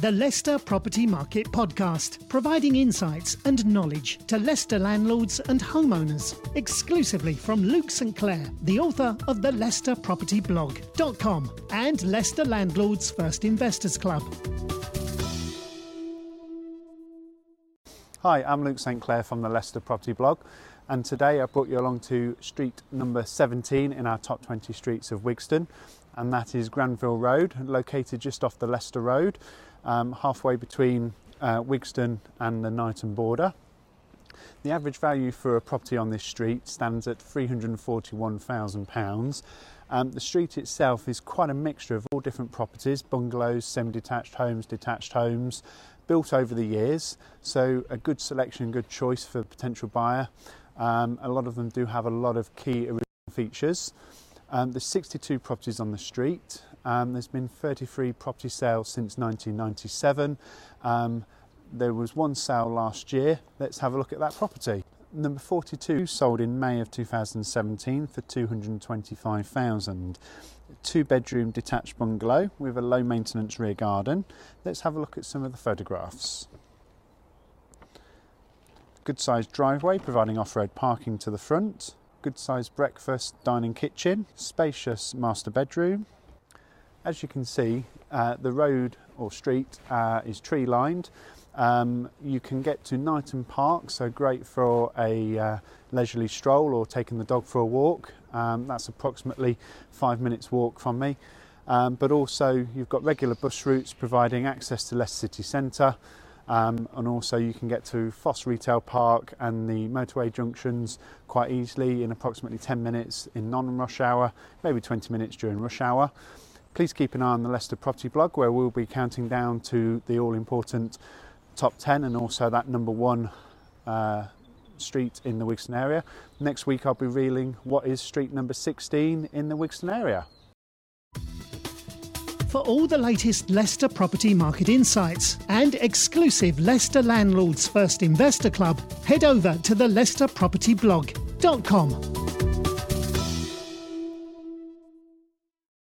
the Leicester Property Market Podcast, providing insights and knowledge to Leicester landlords and homeowners, exclusively from Luke St. Clair, the author of the Leicester Property Blog.com and Leicester Landlords First Investors Club. Hi, I'm Luke St. Clair from the Leicester Property Blog, and today I brought you along to street number 17 in our top 20 streets of Wigston, and that is Granville Road, located just off the Leicester Road, um, halfway between uh, Wigston and the Knighton border. The average value for a property on this street stands at £341,000. Um, the street itself is quite a mixture of all different properties bungalows, semi detached homes, detached homes, built over the years. So, a good selection, good choice for a potential buyer. Um, a lot of them do have a lot of key original features. Um, there's 62 properties on the street. Um, there's been 33 property sales since 1997. Um, there was one sale last year. Let's have a look at that property. Number 42 sold in May of 2017 for 225,000. Two bedroom detached bungalow with a low maintenance rear garden. Let's have a look at some of the photographs. Good sized driveway providing off road parking to the front good sized breakfast, dining kitchen, spacious master bedroom. As you can see, uh, the road or street uh, is tree lined. Um, you can get to Knighton Park, so great for a uh, leisurely stroll or taking the dog for a walk. Um, that's approximately five minutes walk from me. Um, but also, you've got regular bus routes providing access to Leicester City Centre. Um, and also you can get to Fosse Retail Park and the motorway junctions quite easily in approximately 10 minutes in non-rush hour, maybe 20 minutes during rush hour. Please keep an eye on the Leicester Property blog where we'll be counting down to the all-important top 10 and also that number one uh, street in the Wigston area. Next week I'll be revealing what is street number 16 in the Wigston area. For all the latest Leicester property market insights and exclusive Leicester Landlords First Investor Club, head over to the leicesterpropertyblog.com.